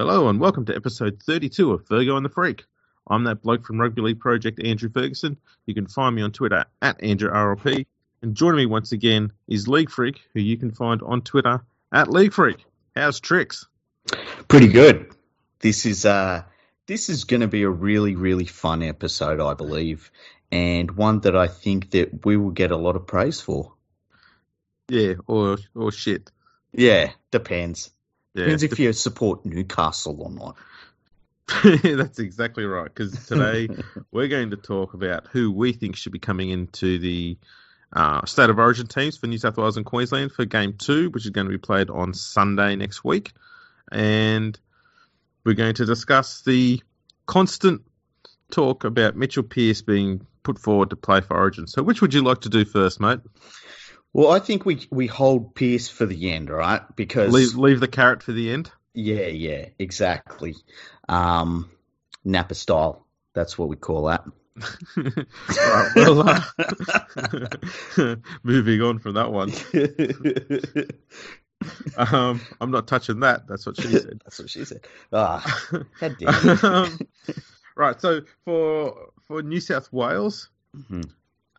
Hello and welcome to episode 32 of Fergo and the Freak. I'm that bloke from Rugby League Project, Andrew Ferguson. You can find me on Twitter at AndrewRLP. And joining me once again is League Freak, who you can find on Twitter at League Freak. How's tricks? Pretty good. This is uh this is going to be a really really fun episode, I believe, and one that I think that we will get a lot of praise for. Yeah, or or shit. Yeah, depends. Depends if you support Newcastle or not. that's exactly right. Because today we're going to talk about who we think should be coming into the uh, state of origin teams for New South Wales and Queensland for Game Two, which is going to be played on Sunday next week, and we're going to discuss the constant talk about Mitchell Pearce being put forward to play for Origin. So, which would you like to do first, mate? Well, I think we we hold Pearce for the end, right? Because Leave, leave the carrot for the end. yeah, yeah, exactly. Um, Napa style. That's what we call that. right, well, uh, moving on from that one. Um, I'm not touching that. That's what she said. That's what she said. Ah, dare um, right. So for for New South Wales, Mhm.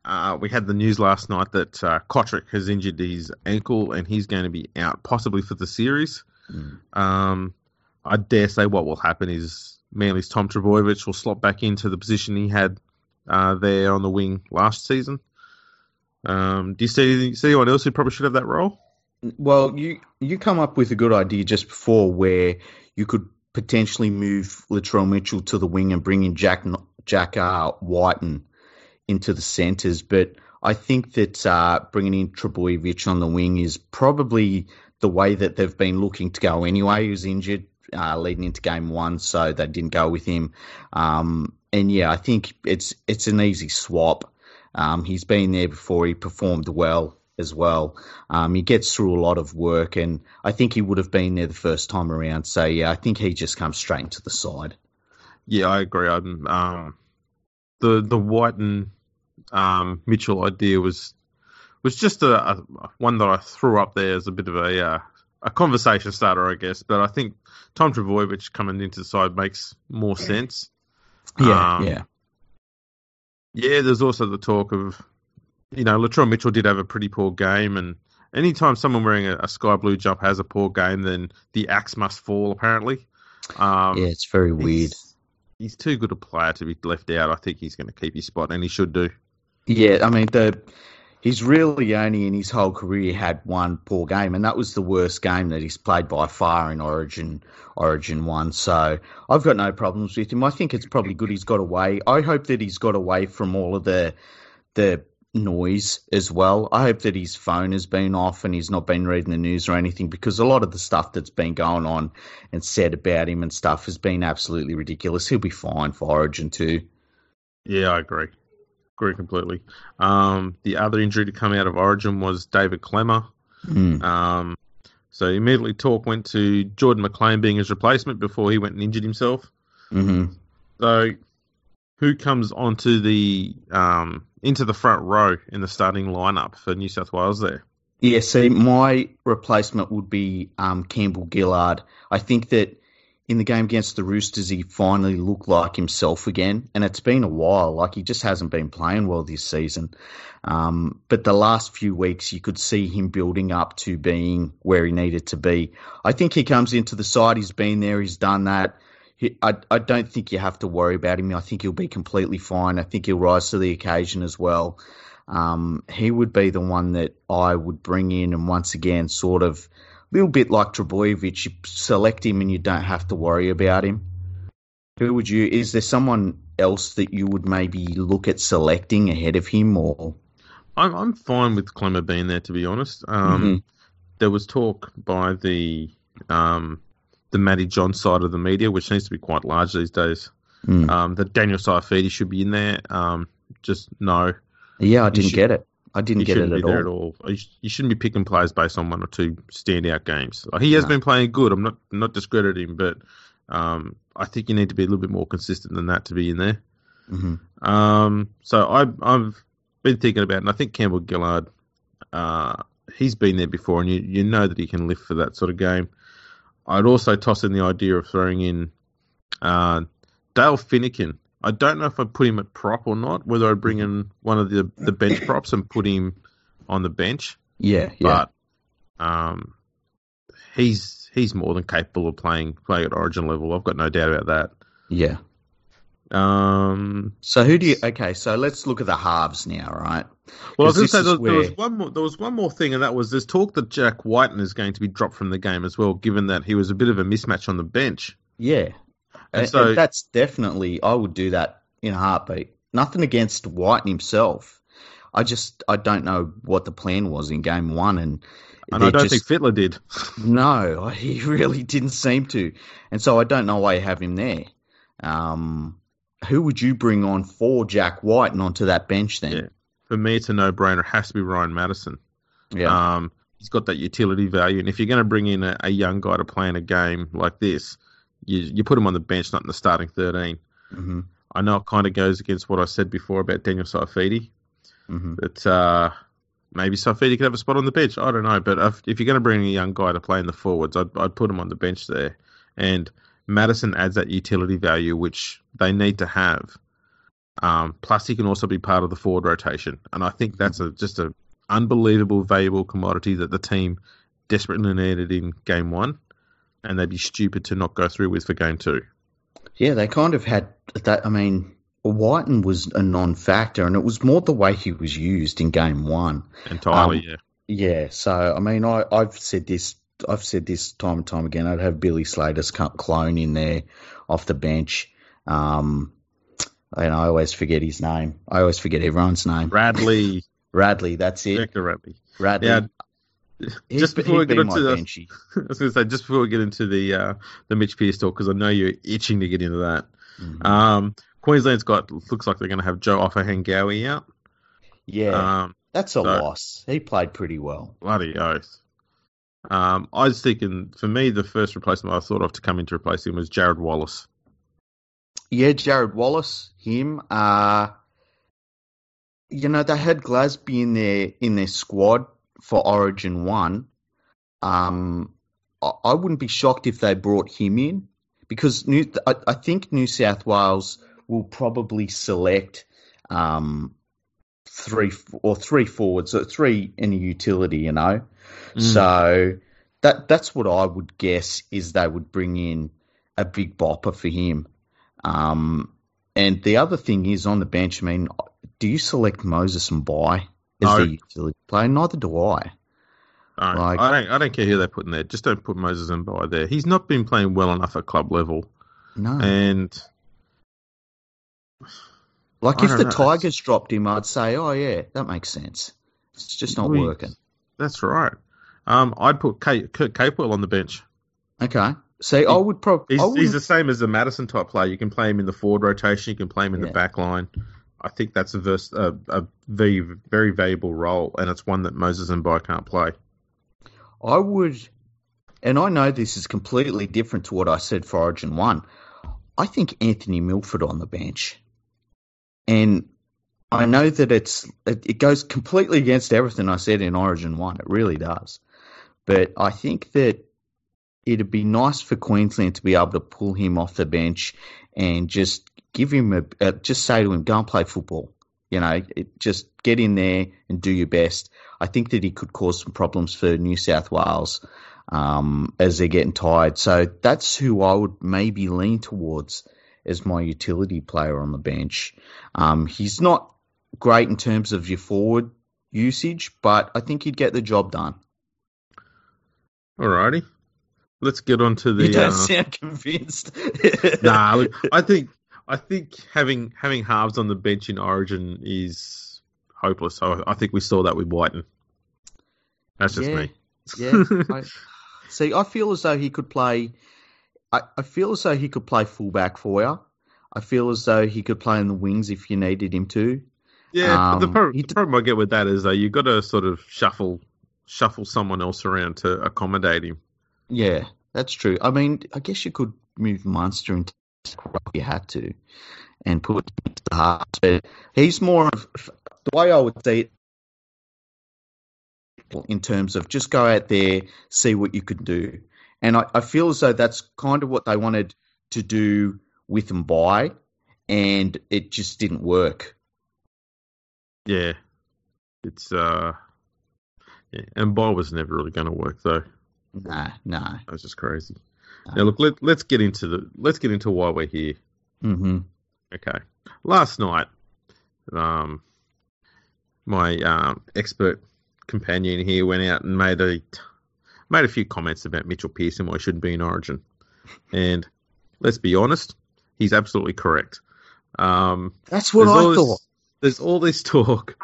Uh, we had the news last night that uh, Cotric has injured his ankle and he's going to be out possibly for the series. Mm. Um, I dare say what will happen is Manly's Tom Trbojevic will slot back into the position he had uh, there on the wing last season. Um, do you see, see anyone else who probably should have that role? Well, you you come up with a good idea just before where you could potentially move Latrell Mitchell to the wing and bring in Jack Jack uh, Wighton into the centres, but I think that uh, bringing in Trbojevic on the wing is probably the way that they've been looking to go anyway. He was injured uh, leading into game one, so they didn't go with him. Um, and yeah, I think it's it's an easy swap. Um, he's been there before. He performed well as well. Um, he gets through a lot of work, and I think he would have been there the first time around. So yeah, I think he just comes straight into the side. Yeah, I agree. I'm, um, the the Wighton um, Mitchell idea was was just a, a one that I threw up there as a bit of a uh, a conversation starter, I guess. But I think Tom Trbojevic coming into the side makes more sense. Yeah, Um, yeah, Yeah, there's also the talk of, you know, Latrell Mitchell did have a pretty poor game, and anytime someone wearing a, a sky blue jump has a poor game, then the axe must fall. Apparently, um, yeah. It's very weird. He's too good a player to be left out. I think he's going to keep his spot, and he should do. Yeah, I mean the he's really only in his whole career had one poor game, and that was the worst game that he's played by far in Origin Origin one. So I've got no problems with him. I think it's probably good he's got away. I hope that he's got away from all of the the noise as well. I hope that his phone has been off and he's not been reading the news or anything because a lot of the stuff that's been going on and said about him and stuff has been absolutely ridiculous. He'll be fine for Origin too. Yeah, I agree. Agree completely. Um, the other injury to come out of Origin was David Klemmer. Mm. Um, so immediately talk went to Jordan McLean being his replacement before he went and injured himself. hmm So who comes onto the um, into the front row in the starting lineup for New South Wales there? Yeah, see, my replacement would be um, Campbell Gillard. I think that in the game against the Roosters, he finally looked like himself again, and it's been a while. Like he just hasn't been playing well this season. Um, but the last few weeks, you could see him building up to being where he needed to be. I think he comes into the side. He's been there. He's done that. He, I, I don't think you have to worry about him. I think he'll be completely fine. I think he'll rise to the occasion as well um, he would be the one that I would bring in and once again sort of a little bit like Trbojevic, you select him and you don't have to worry about him. Who would you? Is there someone else that you would maybe look at selecting ahead of him, or I'm I'm fine with Klemmer being there to be honest. Um, Mhm. There was talk by the um, the Matty John side of the media, which needs to be quite large these days, Mm. um, that Daniel Saifiti should be in there. Um, just no, yeah, I didn't should- get it. I didn't get it at there all. at all. You, shouldn't be picking players based on one or two standout games. Like, he has No. been playing good. I'm not I'm not discrediting him, but um, I think you need to be a little bit more consistent than that to be in there. hmm Um, so I, I've been thinking about, it, and I think Campbell Gillard, uh, he's been there before, and you, you know that he can lift for that sort of game. I'd also toss in the idea of throwing in uh, Dale Finucane. I don't know if I'd put him at prop or not, whether I'd bring in one of the, the bench props and put him on the bench. Yeah, yeah. But um, he's he's more than capable of playing playing at Origin level. I've got no doubt about that. Yeah. Um, So who do you? Okay, so let's look at the halves now, right? well, I was going to say there, there was one more. There was one more thing, and that was there's talk that Jack Wighton is going to be dropped from the game as well, given that he was a bit of a mismatch on the bench. Yeah, And and, so- and that's definitely I would do that in a heartbeat. Nothing against White himself. I just I don't know what the plan was in game one, and And I don't just- think Fittler did. No, he really didn't seem to, and so I don't know why you have him there. Um, who would you bring on for Jack White and onto that bench then? Yeah. For me, it's a no-brainer. It has to be Ryan Matterson. Yeah, Um, he's got that utility value, and if you're going to bring in a, a young guy to play in a game like this, you you put him on the bench, not in the starting thirteen. hmm I know it kind of goes against what I said before about Daniel Saifiti, hmm that uh, maybe Saifiti could have a spot on the bench. I don't know, but if, if you're going to bring a young guy to play in the forwards, I'd, I'd put him on the bench there. And Matterson adds that utility value, which they need to have. Um, plus, he can also be part of the forward rotation, and I think that's a just an unbelievable, valuable commodity that the team desperately needed in game one, and they'd be stupid to not go through with for game two. Yeah, they kind of had that. I mean, Wighton was a non-factor, and it was more the way he was used in game one. Entirely, Um, yeah. Yeah, so I mean, I, I've said this, I've said this time and time again. I'd have Billy Slater's clone in there off the bench. Um, and I always forget his name. I always forget everyone's name. Radley, Radley, that's it. Victor Radley. Radley. Yeah, just before we get into the- benchy. I was going to say just before we get into the uh, the Mitch Pearce talk because I know you're itching to get into that. Mhm. Um, Queensland's got looks like they're going to have Joe Ofahengaue out. yeah, Um, that's a so- loss. He played pretty well. bloody oath. Um, I was thinking for me the first replacement I thought of to come in to replace him was Jarrod Wallace. Yeah, Jarrod Wallace, him. Uh, you know, they had Glasby in their in their squad for Origin One. Um, I, I wouldn't be shocked if they brought him in because New, I, I think New South Wales will probably select um, three or three forwards, or three in a utility. You know, Mm. so that that's what I would guess is they would bring in a big bopper for him. Um, and the other thing is on the bench. I mean, do you select Moses Mbye as No. the utility player? Neither do I. I, Like- I don't I don't care who they put in there. Just don't put Moses Mbye there. He's not been playing well enough at club level, No. and like if the know. Tigers dropped him, I'd say, oh yeah, that makes sense. It's just not We- working. that's right. Um, I'd put Kate, Kurt Capewell on the bench. Okay. See, I would probably. He's, he's the same as the Matterson type player. You can play him in the forward rotation. You can play him in Yeah. the back line. I think that's a, vers- a, a very very valuable role, and it's one that Moses Mbye can't play. I would, and I know this is completely different to what I said for Origin 1. I think Anthony Milford on the bench. And I know that it's it, it goes completely against everything I said in Origin 1. It really does. But I think that it'd be nice for Queensland to be able to pull him off the bench and just give him a, a just say to him, go and play football. You know, it, just get in there and do your best. I think that he could cause some problems for New South Wales um, as they're getting tired. So that's who I would maybe lean towards as my utility player on the bench. Um, he's not great in terms of your forward usage, but I think he'd get the job done. Alrighty, let's get on to the. you don't uh, sound convinced. nah, look, I think I think having having halves on the bench in Origin is hopeless. I, I think we saw that with Wighton. That's just yeah, me. yeah. I, see, I feel as though he could play. I, I feel as though he could play fullback for you. I feel as though he could play in the wings if you needed him to. Yeah, the, Um, pro- he the problem I get with that is though you've got to sort of shuffle shuffle someone else around to accommodate him. Yeah, that's true. I mean, I guess you could move Munster into if you had to, and put him into the half. But he's more of the way I would see it in terms of just go out there, see what you could do, And I, I feel as though that's kind of what they wanted to do with Mbye, and it just didn't work. Yeah, it's uh, yeah, and Mbye was never really going to work though. Nah, nah. That was just crazy. Now look, let, let's get into the let's get into why we're here. Mm-hmm. Okay. Last night, um, my um, expert companion here went out and made a made a few comments about Mitchell Pearson why he shouldn't be in Origin, and let's be honest, he's absolutely correct. Um, That's what there's I all thought. This, there's all this talk,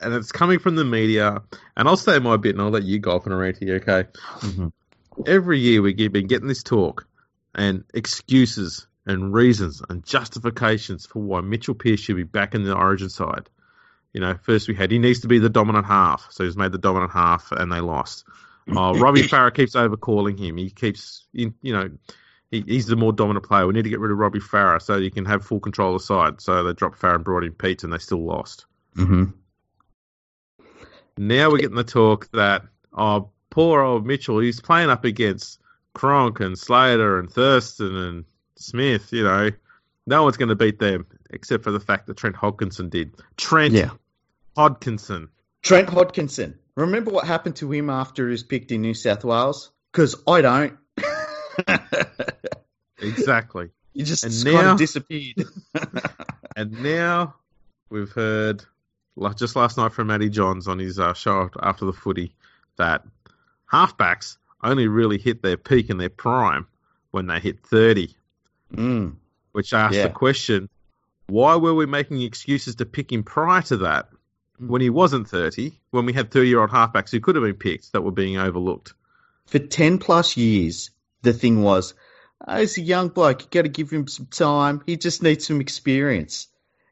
and it's coming from the media. And I'll say my bit, and I'll let you go off and a rant here. Okay. Mm-hmm. Every year we've been getting this talk and excuses and reasons and justifications for why Mitchell Pearce should be back in the Origin side. You know, first we had he needs to be the dominant half, so he's made the dominant half, and they lost. Oh, Robbie Farah keeps overcalling him. He keeps, in, you know, he, he's the more dominant player. We need to get rid of Robbie Farah so you can have full control of the side. So they dropped Farah and brought in Pete, and they still lost. Mm-hmm. Now we're getting the talk that oh, poor old Mitchell, he's playing up against Cronk and Slater and Thurston and Smith. You know, no one's going to beat them except for the fact that Trent Hodkinson did. Trent Yeah. Hodkinson. Trent Hodkinson. Remember what happened to him after he was picked in New South Wales? Because I don't. Exactly. you just And kind now- of disappeared. And now we've heard, like just last night from Matty Johns on his uh, show after the footy, that halfbacks only really hit their peak and their prime when they hit 30, mm. which asks Yeah. the question why were we making excuses to pick him prior to that Mm. when he wasn't 30, when we had 30 year old halfbacks who could have been picked that were being overlooked? For 10 plus years, the thing was, oh, he's a young bloke. you got to give him some time. He just needs some experience.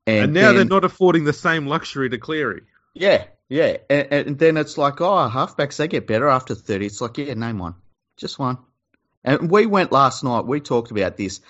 And, And, now they're not affording the same luxury to Cleary. Yeah, yeah. And, and then it's like, oh, halfbacks, they get better after 30. It's like, yeah, name one. Just one. And we went last night, we talked about this.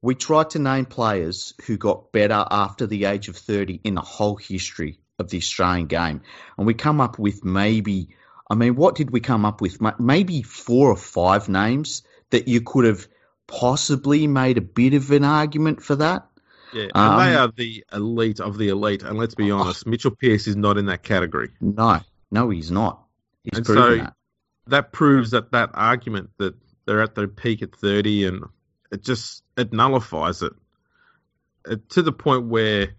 We tried to name players who got better after the age of 30 in the whole history of the Australian game. And we come up with maybe, I mean, what did we come up with? Maybe four or five names that you could have possibly made a bit of an argument for that. Yeah, and they Um, are the elite of the elite. And let's be honest, Mitchell Pearce is not in that category. No, no, he's not. He's And so- that. that proves that that argument that they're at their peak at 30 and it just it nullifies It- to the point where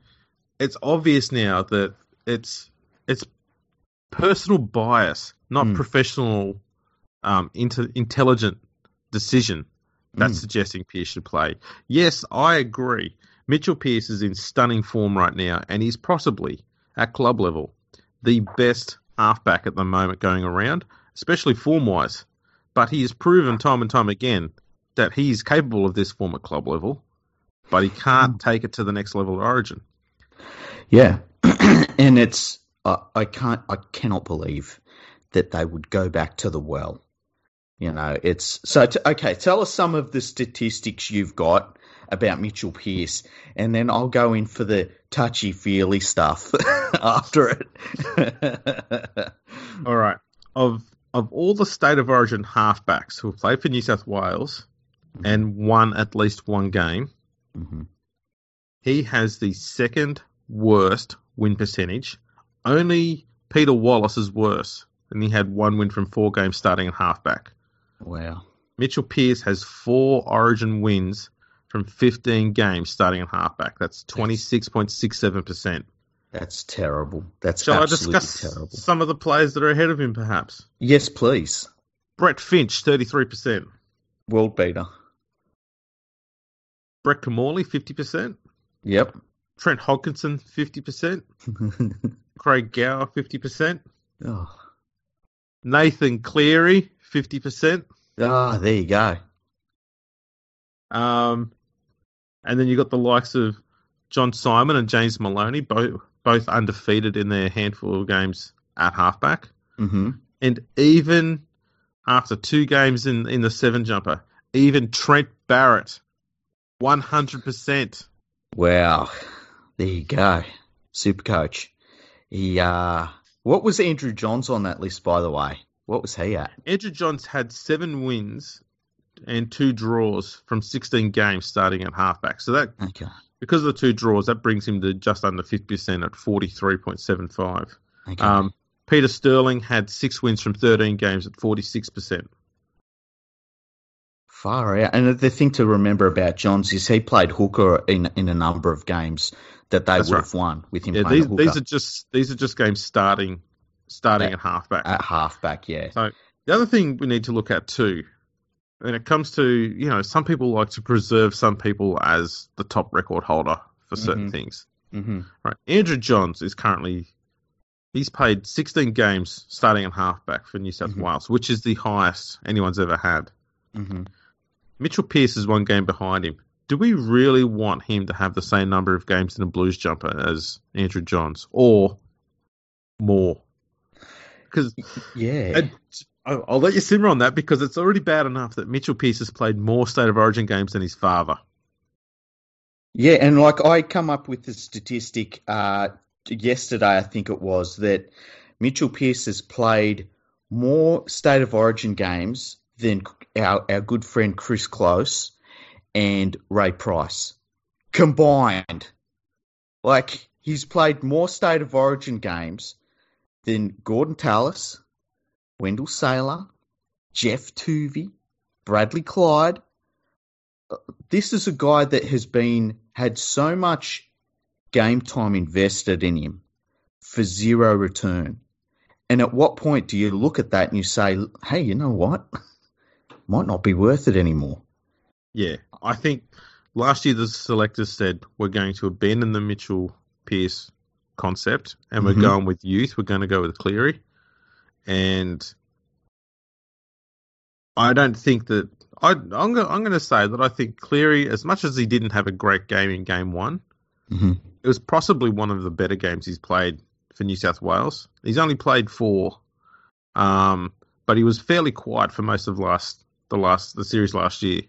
it's obvious now that it's it's personal bias not Mm. professional um inter- intelligent decision that's Mm. suggesting Pearce should play yes I agree Mitchell Pearce is in stunning form right now and he's possibly at club level the best halfback at the moment going around especially form wise. But he has proven time and time again that he's capable of this form at club level, but he can't take it to the next level of origin. Yeah, and it's I I can't I cannot believe that they would go back to the well. You know, it's so t- okay. Tell us some of the statistics you've got about Mitchell Pearce, and then I'll go in for the touchy feely stuff after it. All right. Of of all the state of origin halfbacks who have played for New South Wales and won at least one game, Mhm. he has the second worst win percentage. Only Peter Wallace is worse, and he had one win from four games starting at halfback. Wow, Mitchell Pearce has four Origin wins from 15 games starting at halfback. That's 26.67%. that's terrible. That's Shall I discuss terrible. some of the players that are ahead of him, perhaps? Yes, please. Brett Finch, 33%. World beater. Brett Kimmorley, 50%. Yep. Trent Hodkinson, 50%. Craig Gower, 50%. oh. Nathan Cleary, 50%. Ah, there you go. Um, and then you got the likes of John Simon and James Maloney, both both undefeated in their handful of games at halfback. hmm And even after two games in, in the seven jumper, even Trent Barrett, 100%. Wow. There you go. Super coach. He uh what was Andrew Johns on that list by the way? What was he at? Andrew Johns had seven wins and two draws from 16 games starting at halfback. So that Okay. because of the two draws, that brings him to just under 50% at 43.75. Okay. Um, Peter Sterling had six wins from 13 games at 46%. Far out. And the thing to remember about Johns is he played hooker in in a number of games that they That's would right. have won with him Yeah, playing these, hooker these are just these are just games starting starting Yeah. at halfback. at halfback. Yeah. So the other thing we need to look at too, when it comes to you know, some people like to preserve some people as the top record holder for certain Mhm. things. hmm Right, Andrew Johns is currently he's played 16 games starting at halfback for New South Mhm. Wales, which is the highest anyone's ever had. hmm Mitchell Pearce is one game behind him. Do we really want him to have the same number of games in a Blues jumper as Andrew Johns, or more? Because Yeah. I'll I'll let you simmer on that because it's already bad enough that Mitchell Pearce has played more State of Origin games than his father. Yeah, and like I come up with the statistic uh, yesterday, I think it was that Mitchell Pearce has played more state of origin games than our our good friend Chris Close and Ray Price combined. Like he's played more state of origin games than Gordon Tallis, Wendell Sailor, Geoff Toovey, Bradley Clyde, this is a guy that has been had so much game time invested in him for zero return. And at what point do you look at that and you say, "Hey, you know what? Might not be worth it anymore." Yeah, I think last year the selectors said we're going to abandon the Mitchell Pearce concept and we're Mhm. going with youth. We're going to go with Cleary, and I don't think that I, I'm going. I'm to say that I think Cleary, as much as he didn't have a great game in game one, hmm it was possibly one of the better games he's played for New South Wales. He's only played four, um, but he was fairly quiet for most of last the last the series last year.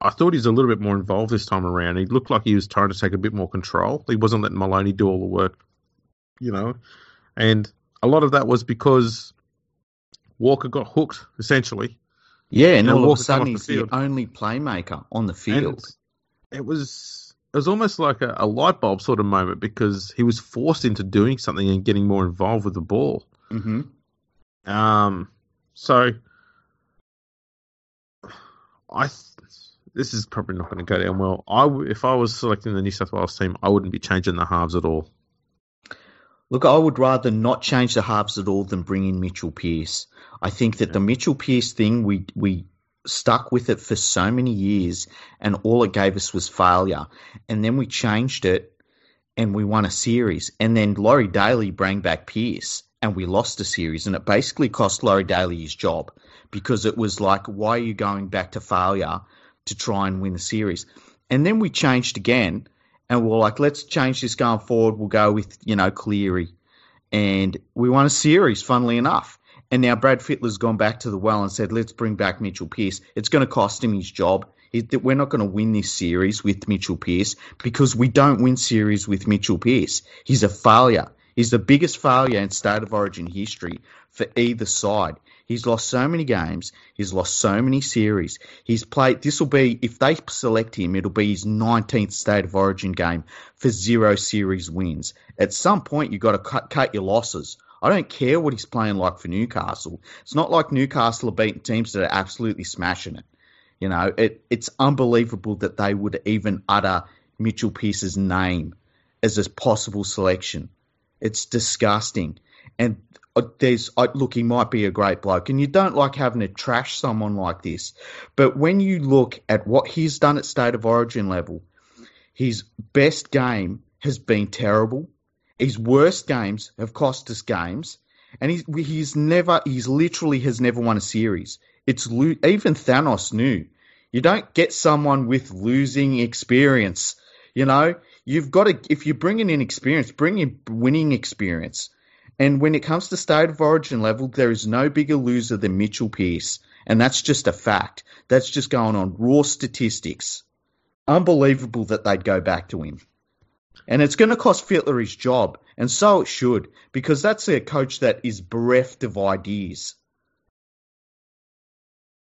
I thought he was a little bit more involved this time around. He looked like he was trying to take a bit more control. He wasn't letting Maloney do all the work, you know, and a lot of that was because Walker got hooked essentially. Yeah, and Yeah, all of a sudden off the the only playmaker on the And field. it was it was almost like a, a light bulb sort of moment because he was forced into doing something and getting more involved with the ball. hmm Um, so I th- this is probably not going to go down well. I w- if I was selecting the New South Wales team, I wouldn't be changing the halves at all. Look, I would rather not change the halves at all than bring in Mitchell Pearce. I think that the Mitchell Pearce thing, we we stuck with it for so many years, and all it gave us was failure. And then we changed it, and we won a series. And then Laurie Daley brought back Pearce, and we lost a series. And it basically cost Laurie Daley his job because it was like, why are you going back to failure to try and win the series? And then we changed again, and we're like, let's change this going forward. We'll go with you know Cleary, and we won a series. Funnily enough, and now Brad Fittler's gone back to the well and said, let's bring back Mitchell Pearce. It's going to cost him his job. It, we're not going to win this series with Mitchell Pearce because we don't win series with Mitchell Pearce. He's a failure. He's the biggest failure in state of origin history for either side. He's lost so many games. He's lost so many series. He's played. This will be if they select him, it'll be his 19th state of origin game for zero series wins. At some point, you've got to cut, cut your losses. I don't care what he's playing like for Newcastle. It's not like Newcastle are beating teams that are absolutely smashing it. You know, it, it's unbelievable that they would even utter Mitchell Pearce's name as a possible selection. It's disgusting. And there's uh, look, he might be a great bloke, and you don't like having to trash someone like this. But when you look at what he's done at state of origin level, his best game has been terrible. His worst games have cost us games, and he's he's never he's literally has never won a series. It's even Thanos knew you don't get someone with losing experience. You know, you've got to if you're bringing in experience, bring in winning experience. And when it comes to state of origin level, there is no bigger loser than Mitchell Pearce, and that's just a fact. That's just going on raw statistics. Unbelievable that they'd go back to him. And it's going to cost Fittler his job, and so it should, because that's a coach that is bereft of ideas.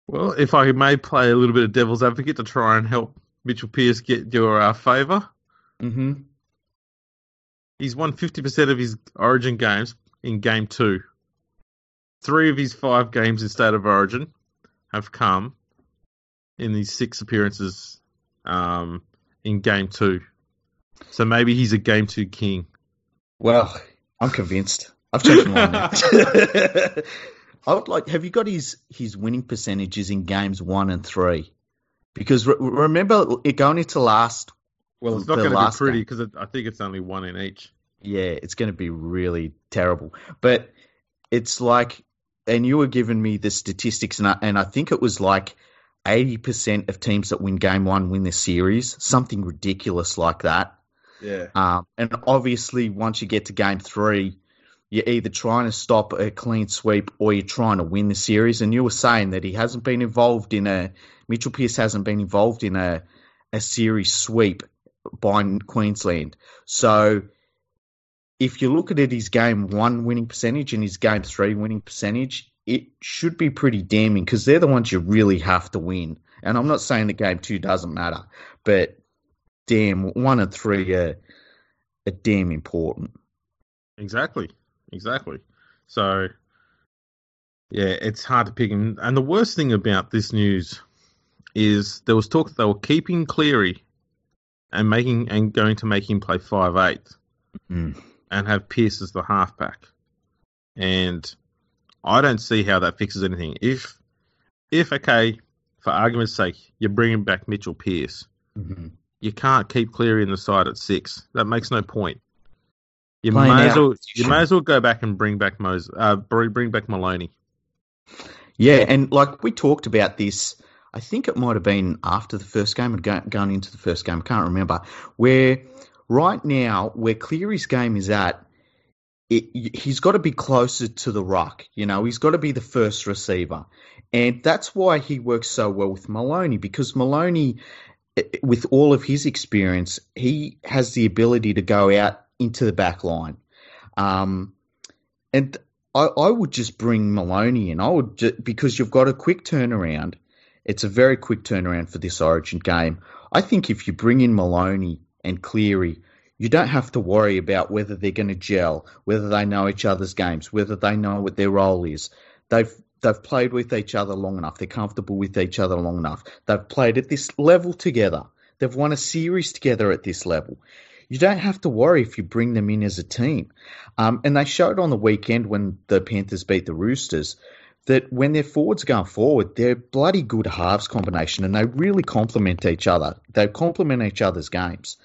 Well, if I may play a little bit of devil's advocate to try and help Mitchell Pearce get your uh, favour, Mm-hmm. he's won 50% of his Origin games in Game 2. Three of his five games in State of Origin have come in these six appearances um, in Game 2. So maybe he's a Game 2 king. Well, I'm convinced. I've changed my mind. I would like. Have you got his his winning percentages in games one and three? Because re- remember, it going into last. Well, it's not going to be pretty because I think it's only one in each. Yeah, it's going to be really terrible. But it's like, and you were giving me the statistics, and I, and I think it was like eighty percent of teams that win game one win the series, something ridiculous like that. Yeah. Um, and obviously, once you get to game three, you're either trying to stop a clean sweep or you're trying to win the series. And you were saying that he hasn't been involved in a Mitchell Pearce hasn't been involved in a a series sweep by Queensland. So if you look at it, his game one winning percentage and his game three winning percentage, it should be pretty damning because they're the ones you really have to win. And I'm not saying that game two doesn't matter, but damn, one and three are, are damn important. Exactly. Exactly. So, yeah, it's hard to pick him. And the worst thing about this news is there was talk that they were keeping Cleary and making and going to make him play five eight Mm. And have Pearce as the halfback. And I don't see how that fixes anything. If, if okay, for argument's sake, you're bringing back Mitchell Pearce, hmm you can't keep Cleary in the side at six. That makes no point. You Playing may as well you may as well go back and bring back Moses, uh, bring, back Maloney. Yeah, and like we talked about this, I think it might have been after the first game or go- going into the first game. I can't remember. Where right now, where Cleary's game is at, it, he's got to be closer to the ruck. You know, he's got to be the first receiver, and that's why he works so well with Maloney because Maloney, eh, with all of his experience, he has the ability to go out into the back line. Um, and I, I would just bring Maloney in. I would ju- because you've got a quick turnaround. It's a very quick turnaround for this Origin game. I think if you bring in Maloney and Cleary, you don't have to worry about whether they're going to gel, whether they know each other's games, whether they know what their role is. They've they've played with each other long enough. They're comfortable with each other long enough. They've played at this level together. They've won a series together at this level. You don't have to worry if you bring them in as a team. Um, and they showed on the weekend when the Panthers beat the Roosters that when their forwards going forward, they're bloody good halves combination and they really complement each other. They complement each other's games.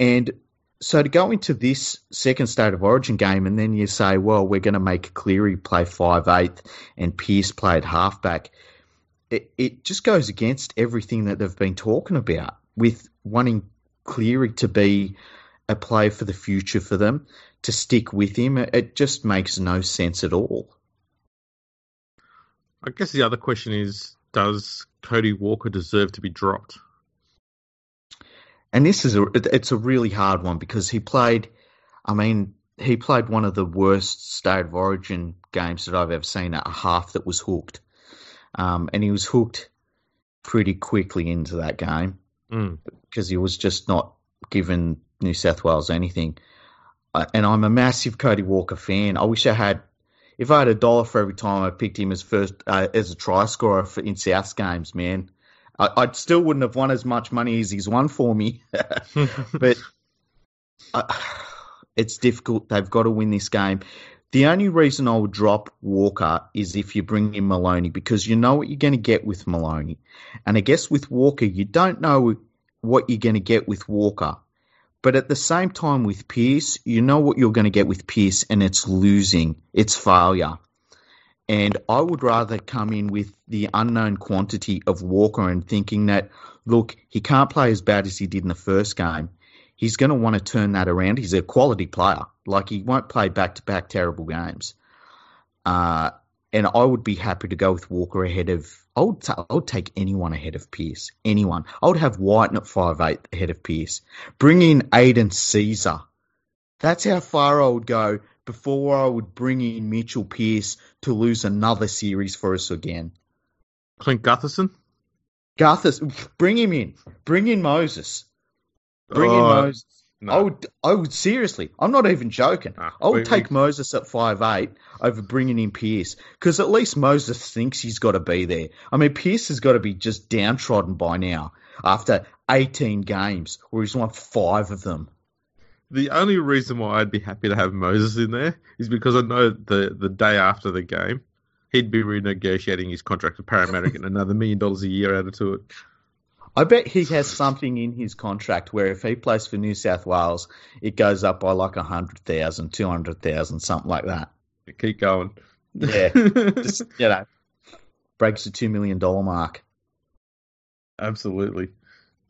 And so to go into this second state of origin game and then you say, well, we're going to make Cleary play five eighth and Pearce play at halfback, it, it just goes against everything that they've been talking about with wanting Cleary to be a player for the future for them, to stick with him. It just makes no sense at all. I guess the other question is, does Cody Walker deserve to be dropped? And this is a it's a really hard one because he played I mean, he played one of the worst state of origin games that I've ever seen, a half that was hooked. Um, and he was hooked pretty quickly into that game Mm. because he was just not given New South Wales anything. Uh, and I'm a massive Cody Walker fan. I wish I had, if I had a dollar for every time I picked him as first uh, as a try scorer for, in South's games, man, I, I still wouldn't have won as much money as he's won for me. but uh, it's difficult. They've got to win this game. The only reason I would drop Walker is if you bring in Maloney because you know what you're going to get with Maloney. And I guess with Walker, you don't know what you're going to get with Walker. But at the same time with Pearce, you know what you're going to get with Pearce, and it's losing, it's failure. And I would rather come in with the unknown quantity of Walker and thinking that, look, he can't play as bad as he did in the first game. He's going to want to turn that around. He's a quality player. Like, he won't play back to back terrible games. Uh, and I would be happy to go with Walker ahead of. I would, ta- I would take anyone ahead of Pearce. Anyone. I would have White at five eight ahead of Pearce. Bring in Aidan Sezer. That's how far I would go before I would bring in Mitchell Pearce to lose another series for us again. Clint Gutherson. Garthus, bring him in. Bring in Moses. Bring in Oh, Moses. No. I would, I would seriously. I'm not even joking. Nah, I would we- take we- Moses at five eight over bringing in Pearce because at least Moses thinks he's got to be there. I mean, Pearce has got to be just downtrodden by now after 18 games where he's won five of them. The only reason why I'd be happy to have Moses in there is because I know the the day after the game, he'd be renegotiating his contract with Parramatta and another million dollars a year added to it. I bet he has something in his contract where if he plays for New South Wales, it goes up by like 100,000, 200,000, something like that. Keep going. Yeah. Just, you know, breaks the $2 million mark. Absolutely.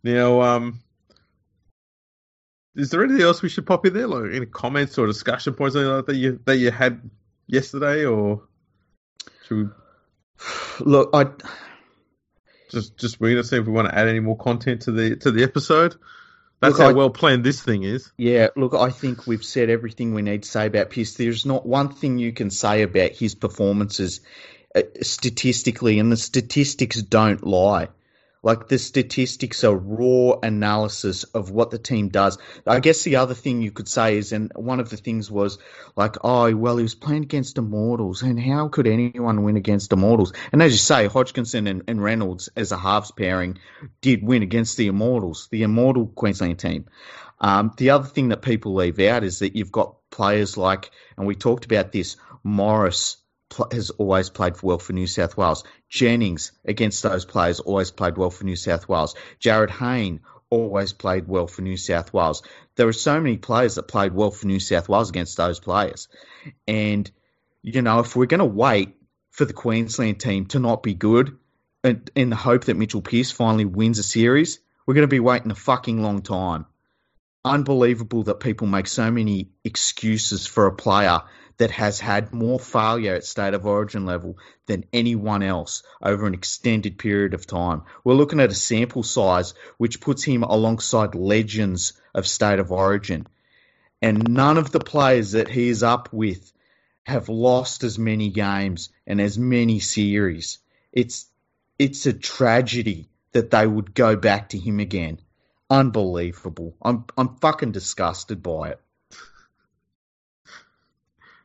Now, um, is there anything else we should pop in there, like any comments or discussion points anything like that you that you had yesterday, or should we Look, I, just just we're gonna see if we want to add any more content to the to the episode? That's Look, how I- well planned this thing is. Yeah, look, I think we've said everything we need to say about Pearce. There's not one thing you can say about his performances uh, statistically, and the statistics don't lie. Like the statistics are raw analysis of what the team does. I guess the other thing you could say is, and one of the things was like, oh, well, he was playing against Immortals, and how could anyone win against Immortals? And as you say, Hodkinson and, and Reynolds as a halves pairing did win against the Immortals, the Immortal Queensland team. Um, the other thing that people leave out is that you've got players like, and we talked about this, Morris has always played well for New South Wales. Jennings, against those players, always played well for New South Wales. Jarryd Hayne always played well for New South Wales. There are so many players that played well for New South Wales against those players. And, you know, if we're going to wait for the Queensland team to not be good in the hope that Mitchell Pearce finally wins a series, we're going to be waiting a fucking long time unbelievable that people make so many excuses for a player that has had more failure at state of origin level than anyone else over an extended period of time. We're looking at a sample size which puts him alongside legends of state of origin. And none of the players that he is up with have lost as many games and as many series. It's it's a tragedy that they would go back to him again unbelievable. I'm I'm fucking disgusted by it.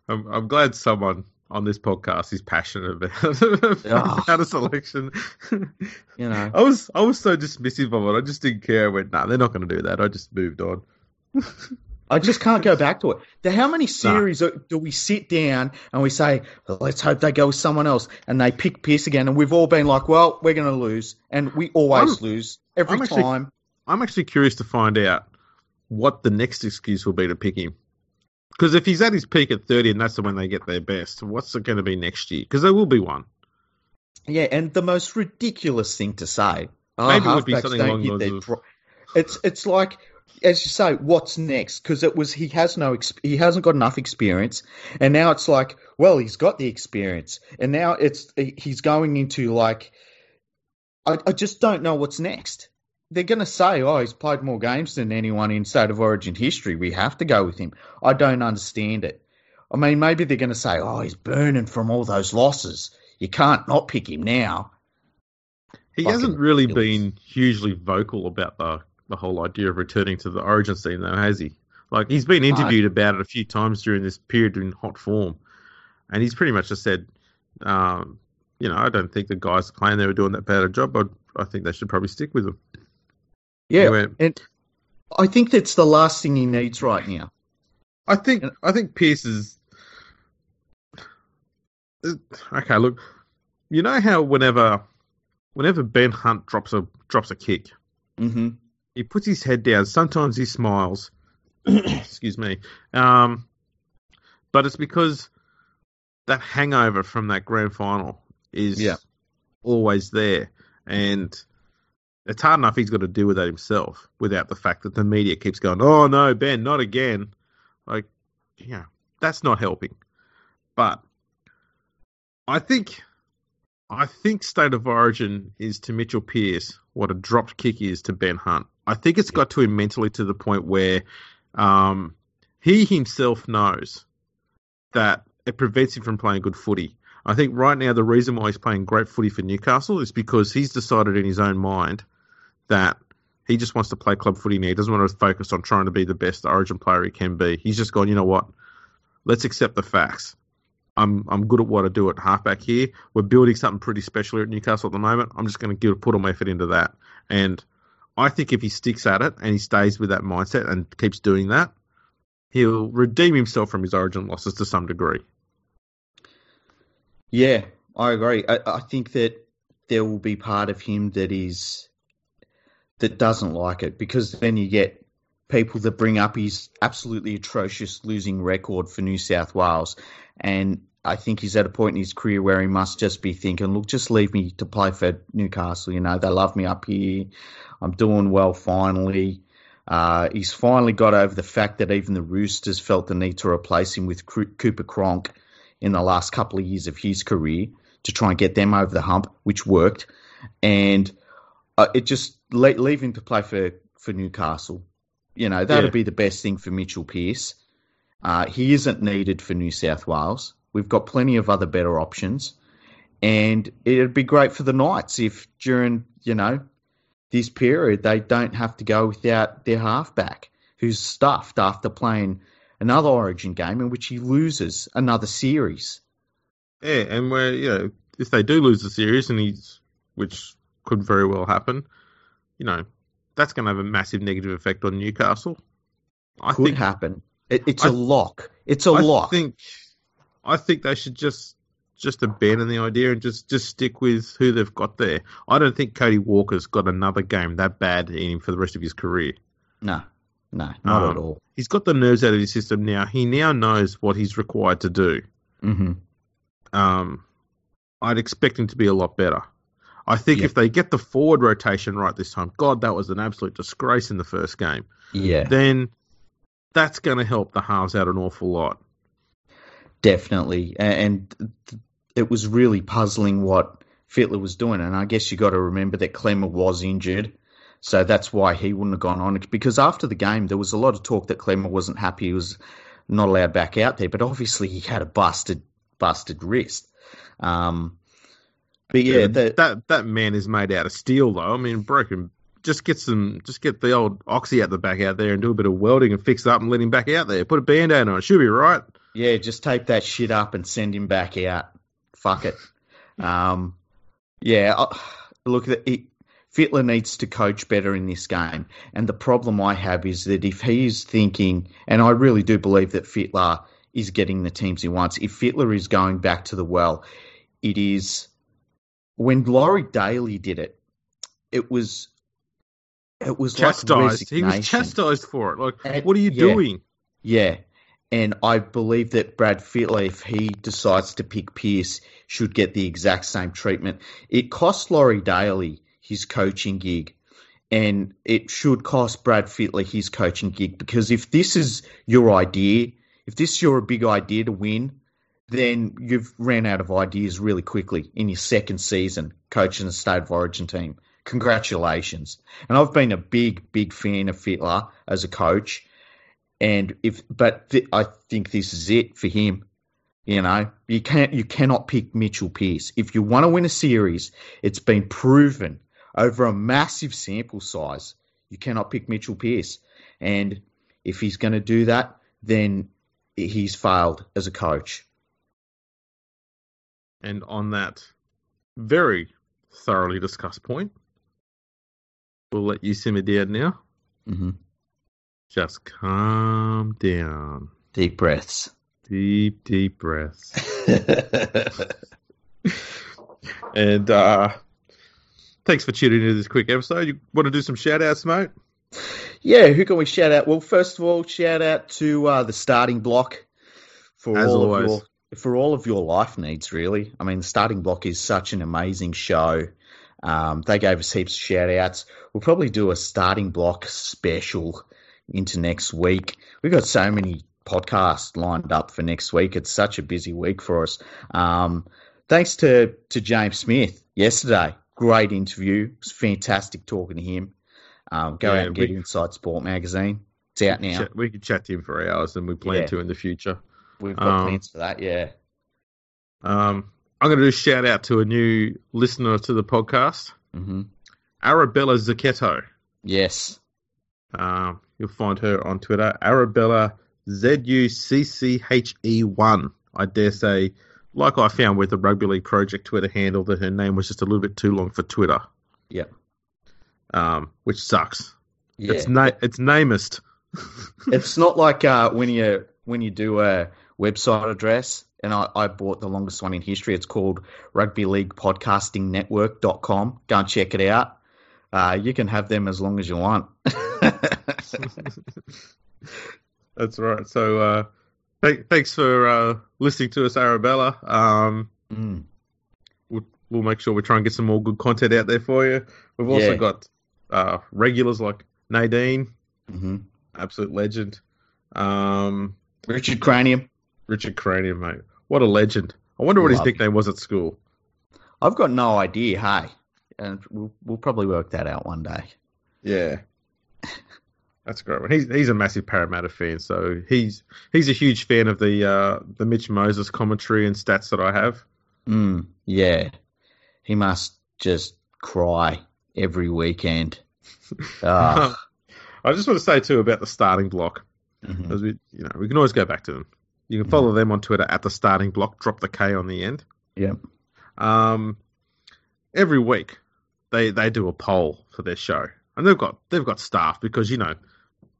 I'm, I'm glad someone on this podcast is passionate about, about a selection. You know. I was I was so dismissive of it. I just didn't care. I went, nah, they're not going to do that. I just moved on. I just can't go back to it. The, how many series do we sit down and we say, well, let's hope they go with someone else, and they pick Pearce again, and we've all been like, well, we're going to lose, and we always I'm- lose every I'm actually- time. I'm actually curious to find out what the next excuse will be to pick him. Because if he's at his peak at 30 and that's when they get their best, what's it going to be next year? Because there will be one. Yeah, and the most ridiculous thing to say. Oh, Maybe it would be something along those lines. dro- It's it's like as you say, what's next? Because it was he has no ex- he hasn't got enough experience, and now it's like, well, he's got the experience, and now it's he's going into like, I, I just don't know what's next. They're going to say, oh, he's played more games than anyone in state of origin history. We have to go with him. I don't understand it. I mean, maybe they're going to say, oh, he's burning from all those losses. You can't not pick him now. He Fucking hasn't really ridiculous. been hugely vocal about the the whole idea of returning to the Origin scene, though, has he? Like he's been interviewed about it a few times during this period in hot form, and he's pretty much just said, um, you know, I don't think the guys playing there were doing that bad a job. I, I think they should probably stick with him. Yeah, Anyway, and I think that's the last thing he needs right now. I think I think Pearce is okay. Look, you know how whenever whenever Ben Hunt drops a drops a kick, hmm he puts his head down. Sometimes he smiles. Excuse me. Um, but it's because that hangover from that grand final is Yeah. always there, and it's hard enough he's got to deal with that himself without the fact that the media keeps going, "Oh no, Ben, not again." Like, yeah, that's not helping. But I think, I think State of Origin is to Mitchell Pearce what a dropped kick is to Ben Hunt. I think it's got to him mentally to the point where um, he himself knows that it prevents him from playing good footy. I think right now the reason why he's playing great footy for Newcastle is because he's decided in his own mind that he just wants to play club footy now. He doesn't want to focus on trying to be the best Origin player he can be. He's just gone, you know what? Let's accept the facts. I'm I'm good at what I do at halfback here. We're building something pretty special here at Newcastle at the moment. I'm just going to put all my effort into that. And I think if he sticks at it and he stays with that mindset and keeps doing that, he'll redeem himself from his Origin losses to some degree. Yeah, I agree. I, I think that there will be part of him that is that doesn't like it because then you get people that bring up his absolutely atrocious losing record for New South Wales. And I think he's at a point in his career where he must just be thinking, look, just leave me to play for Newcastle. You know, they love me up here. I'm doing well finally. Uh, he's finally got over the fact that even the Roosters felt the need to replace him with Cooper Cronk in the last couple of years of his career to try and get them over the hump, which worked. And uh, it just le- leave him to play for, for Newcastle. You know, that'd yeah. be the best thing for Mitchell Pearce. Uh, he isn't needed for New South Wales. We've got plenty of other better options. And it'd be great for the Knights if during, you know, this period they don't have to go without their halfback who's stuffed after playing another Origin game in which he loses another series. Yeah, and where you know if they do lose the series, and he's which could very well happen, you know that's going to have a massive negative effect on Newcastle. I could think, happen. It, it's I, a lock. It's a I lock. Think, I think they should just just abandon the idea and just just stick with who they've got there. I don't think Cody Walker's got another game that bad in him for the rest of his career. No, no, not um, at all. He's got the nerves out of his system now. He now knows what he's required to do. Mm-hmm. Um, I'd expect him to be a lot better. I think if they get the forward rotation right this time, God, that was an absolute disgrace in the first game. Yeah. Then that's going to help the halves out an awful lot. Definitely, and it was really puzzling what Fittler was doing. And I guess you got to remember that Klemmer was injured. So that's why he wouldn't have gone on. Because after the game, there was a lot of talk that Klemmer wasn't happy. He was not allowed back out there. But obviously, he had a busted, busted wrist. Um, but yeah, yeah the, that that man is made out of steel, though. I mean, broken. Just get some, just get the old oxy out the back out there and do a bit of welding and fix it up and let him back out there. Put a band aid on it. Should be right. Yeah, just tape that shit up and send him back out. Fuck it. Um, yeah, look, it, Fittler needs to coach better in this game. And the problem I have is that if he's thinking, and I really do believe that Fittler is getting the teams he wants, if Fittler is going back to the well, it is when Laurie Daley did it, it was it was chastised. Like he was chastised for it. Like, and, what are you yeah, doing? Yeah. And I believe that Brad Fittler, if he decides to pick Pearce, should get the exact same treatment. It cost Laurie Daley his coaching gig, and it should cost Brad Fittler his coaching gig because if this is your idea, if this is your big idea to win, then you've ran out of ideas really quickly in your second season coaching the state of origin team. Congratulations. And I've been a big, big fan of Fittler as a coach. And if, but th- I think this is it for him. You know, you can't, you cannot pick Mitchell Pearce. If you want to win a series, it's been proven over a massive sample size. You cannot pick Mitchell Pearce. And if he's going to do that, then he's failed as a coach. And on that very thoroughly discussed point, we'll let you simmer down now. Mm-hmm. Just calm down. Deep breaths. Deep, deep breaths. and uh, thanks for tuning into this quick episode. You want to do some shout outs, mate? Yeah, who can we shout out? Well, first of all, shout out to uh, the starting block for As all always. of your for all of your life needs, really. I mean, Starting Block is such an amazing show. Um, they gave us heaps of shout outs. We'll probably do a Starting Block special into next week. We've got so many podcasts lined up for next week. It's such a busy week for us. Um, thanks to, to James Smith yesterday. Great interview. It was fantastic talking to him. Um, go yeah, out and get we, Inside Sport magazine. It's out now. Chat, we could chat to him for hours, and we plan yeah. to in the future. We've got um, plans for that, yeah. Um, I'm going to do a shout out to a new listener to the podcast, hmm Arabella Zucchetto. Yes. Um, you'll find her on Twitter, Arabella Z U C C H E one. I dare say, like I found with the Rugby League Project Twitter handle, that her name was just a little bit too long for Twitter. Yep. Um, which sucks. Yeah. It's na- it's namest. It's not like uh, when you when you do a website address, and I, I bought the longest one in history. It's called Rugby League Podcasting Network.com. Go and check it out. Uh, you can have them as long as you want. That's right. So, uh, th- thanks for uh, listening to us, Arabella. Um, Mm. we'll, we'll make sure we try and get some more good content out there for you. We've also Yeah. got uh, regulars like Nadine, hmm absolute legend. Um, Richard Cranium. Richard Cranium, mate. What a legend. I wonder what his nickname was at school. I've got no idea. Hey, and we'll, we'll probably work that out one day. Yeah. That's great. one. He's he's a massive Parramatta fan, so he's he's a huge fan of the uh, the Mitch Moses commentary and stats that I have. Mm, yeah, he must just cry every weekend. Ah, I just want to say too about the starting block, mhm. because we you know we can always go back to them. You can follow them on Twitter at the starting block. Drop the K on the end. Yeah. Um, every week they they do a poll for their show, and they've got they've got staff because you know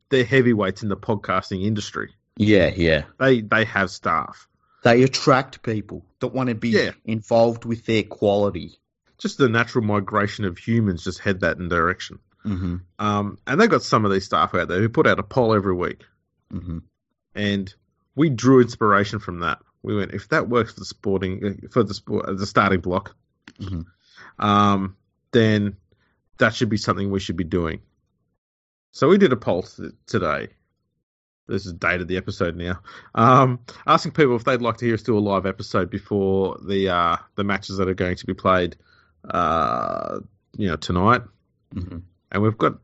they're heavyweights in the podcasting industry. Yeah, yeah. They they have staff. They attract people that want to be Yeah. involved with their quality. Just the natural migration of humans just head that in direction. hmm Um, and they've got some of these staff out there who put out a poll every week, hmm and we drew inspiration from that. We went, if that works for the sporting for the sport, the starting block, Mhm. um, then that should be something we should be doing. So we did a poll t- today. This is date of the episode now. Um, asking people if they'd like to hear us do a live episode before the uh, the matches that are going to be played, uh, you know, tonight. hmm And we've got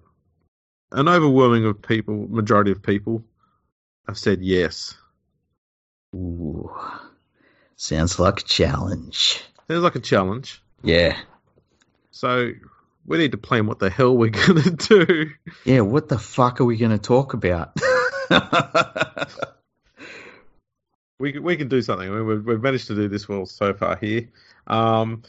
an overwhelming of people, majority of people, have said yes. Ooh, sounds like a challenge. Sounds like a challenge. Yeah, So we need to plan what the hell we're gonna do. yeah. What the fuck are we going to talk about? We can, we can do something. I mean, we've, we've managed to do this well so far here. Um,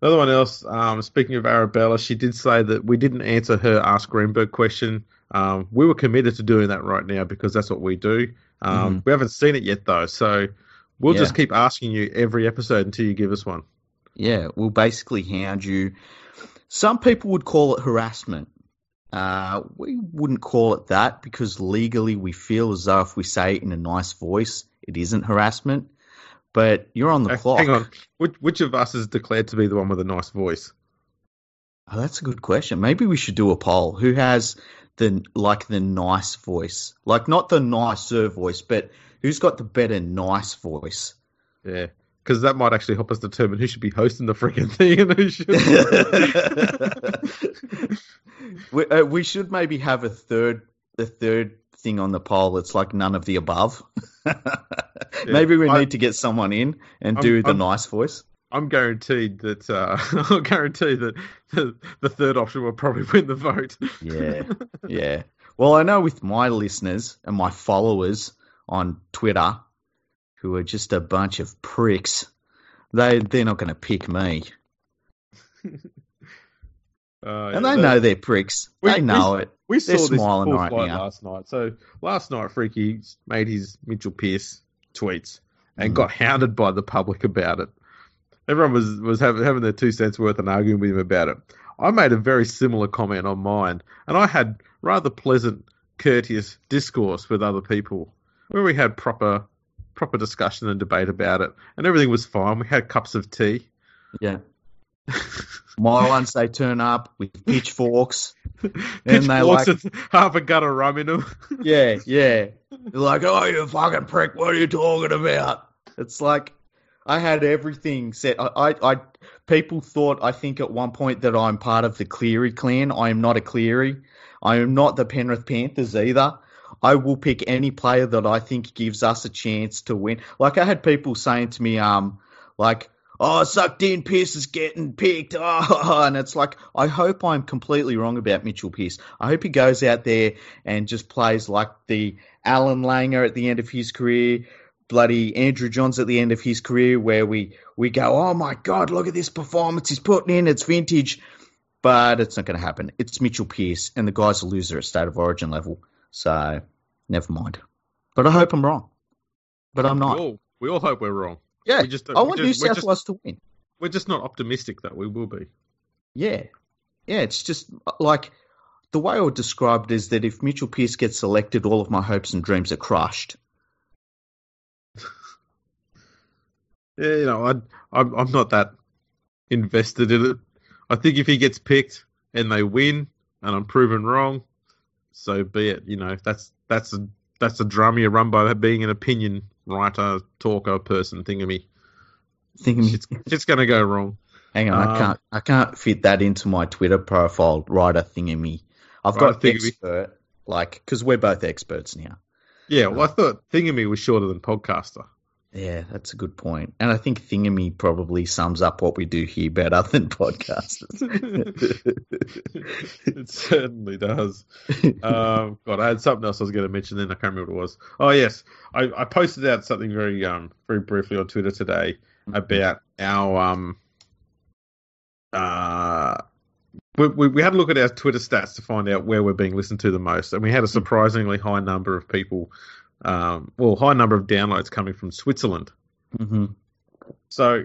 the other one else, um, speaking of Arabella, she did say that we didn't answer her Ask Greenberg question. Um, we were committed to doing that right now because that's what we do. Um, We haven't seen it yet though, so we'll Yeah. just keep asking you every episode until you give us one. Yeah, we'll basically hound you. Some people would call it harassment. Uh, we wouldn't call it that because legally we feel as though if we say it in a nice voice, it isn't harassment. But you're on the Uh, clock. Hang on, which, which of us is declared to be the one with a nice voice? Oh, that's a good question. Maybe we should do a poll. Who has the like the nice voice? Like not the nicer voice, but who's got the better nice voice? Yeah, because that might actually help us determine who should be hosting the freaking thing and who should. we, uh, we should maybe have a third the third thing on the poll. It's like none of the above. maybe we I- need to get someone in and I'm- do the I'm- nice voice. I'm guaranteed that uh, I'll guarantee that the, the third option will probably win the vote. Yeah, yeah. Well, I know with my listeners and my followers on Twitter, who are just a bunch of pricks, they they're not going to pick me, Uh, and yeah, they that- know they're pricks. We- they know it. we they're saw this full right flight now. last night. So last night, Freaky made his Mitchell Pearce tweets and Mhm. got hounded by the public about it. Everyone was was having, having their two cents worth and arguing with him about it. I made a very similar comment on mine, and I had rather pleasant, courteous discourse with other people where we had proper proper discussion and debate about it, and everything was fine. We had cups of tea. Yeah. My ones, they turn up with pitchforks. And they like- half a gut of rum in them. Yeah, yeah. They're like, oh, you fucking prick, what are you talking about? It's like, I had everything set. I, I, I, people thought, I think at one point that I'm part of the Cleary clan. I am not a Cleary. I am not the Penrith Panthers either. I will pick any player that I think gives us a chance to win. Like I had people saying to me, um, like, oh, sucked in, Pearce is getting picked. Oh, and it's like, I hope I'm completely wrong about Mitchell Pearce. I hope he goes out there and just plays like the Allan Langer at the end of his career, bloody Andrew Johns at the end of his career, where we, we go, oh my God, look at this performance he's putting in. It's vintage. But it's not going to happen. It's Mitchell Pearce, and the guy's a loser at State of Origin level. So, never mind. But I hope I'm wrong. But I'm not. We all, we all hope we're wrong. Yeah, We just- I want just- New we're South just- Wales to win. We're just not optimistic that we will be. Yeah, yeah. It's just like the way I would describe it is that if Mitchell Pearce gets selected, all of my hopes and dreams are crushed. Yeah, you know, I, I'm I'm not that invested in it. I think if he gets picked and they win, and I'm proven wrong, so be it. You know, that's that's a that's a drum you run by being an opinion writer, talker, person, thingamy. Thinking, It's it's going to go wrong. hang on, I um, can't, I can't fit that into my Twitter profile. Writer thingamy. I've got thingamy. expert, like because we're both experts now. Yeah, well, I thought thingamy was shorter than podcaster. Yeah, that's a good point. And I think Thingamy probably sums up what we do here better than podcasters. it certainly does. Um, God, I had something else I was going to mention. Then I can't remember what it was. Oh yes, I, I posted out something very um very briefly on Twitter today about our um uh. We, we, we had a look at our Twitter stats to find out where we're being listened to the most, and we had a surprisingly high number of people, um, well, high number of downloads coming from Switzerland. hmm So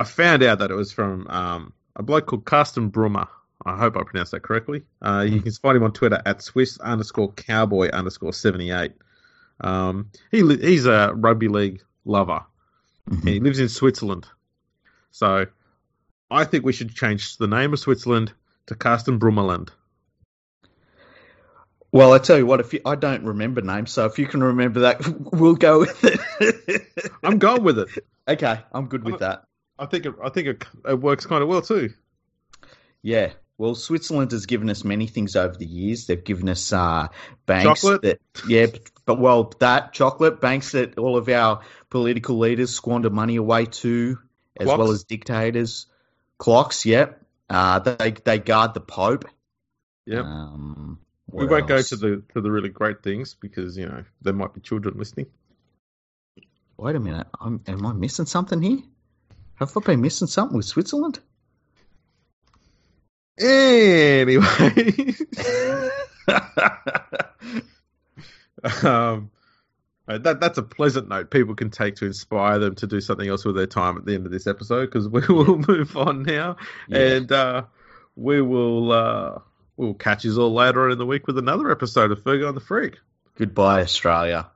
I found out that it was from um, a bloke called Carsten Brummer. I hope I pronounced that correctly. Uh, you can find him on Twitter at Swiss underscore cowboy underscore 78. Um, he li- he's a rugby league lover. Mhm. He lives in Switzerland. So I think we should change the name of Switzerland to Carsten Brummerland. Well, I tell you what, if you, I don't remember names, so if you can remember that, we'll go with it. I'm going with it. okay, I'm good with that. I think it, I think it, it works kind of well too. Yeah. Well, Switzerland has given us many things over the years. They've given us uh, banks Chocolate. that, yeah, but, but well, that chocolate banks that all of our political leaders squander money away to, as Clocks. well as dictators. Clocks, yep. Uh, they they guard the Pope. Yep. Um, we won't go to the to the really great things because you know there might be children listening. Wait a minute. I'm, am I missing something here? Have I been missing something with Switzerland? Anyway, um, uh, that that's a pleasant note people can take to inspire them to do something else with their time at the end of this episode because we will move on now Yeah. and uh, we will uh, we'll catch you all later on in the week with another episode of Fergo and the Freak. Goodbye, Australia.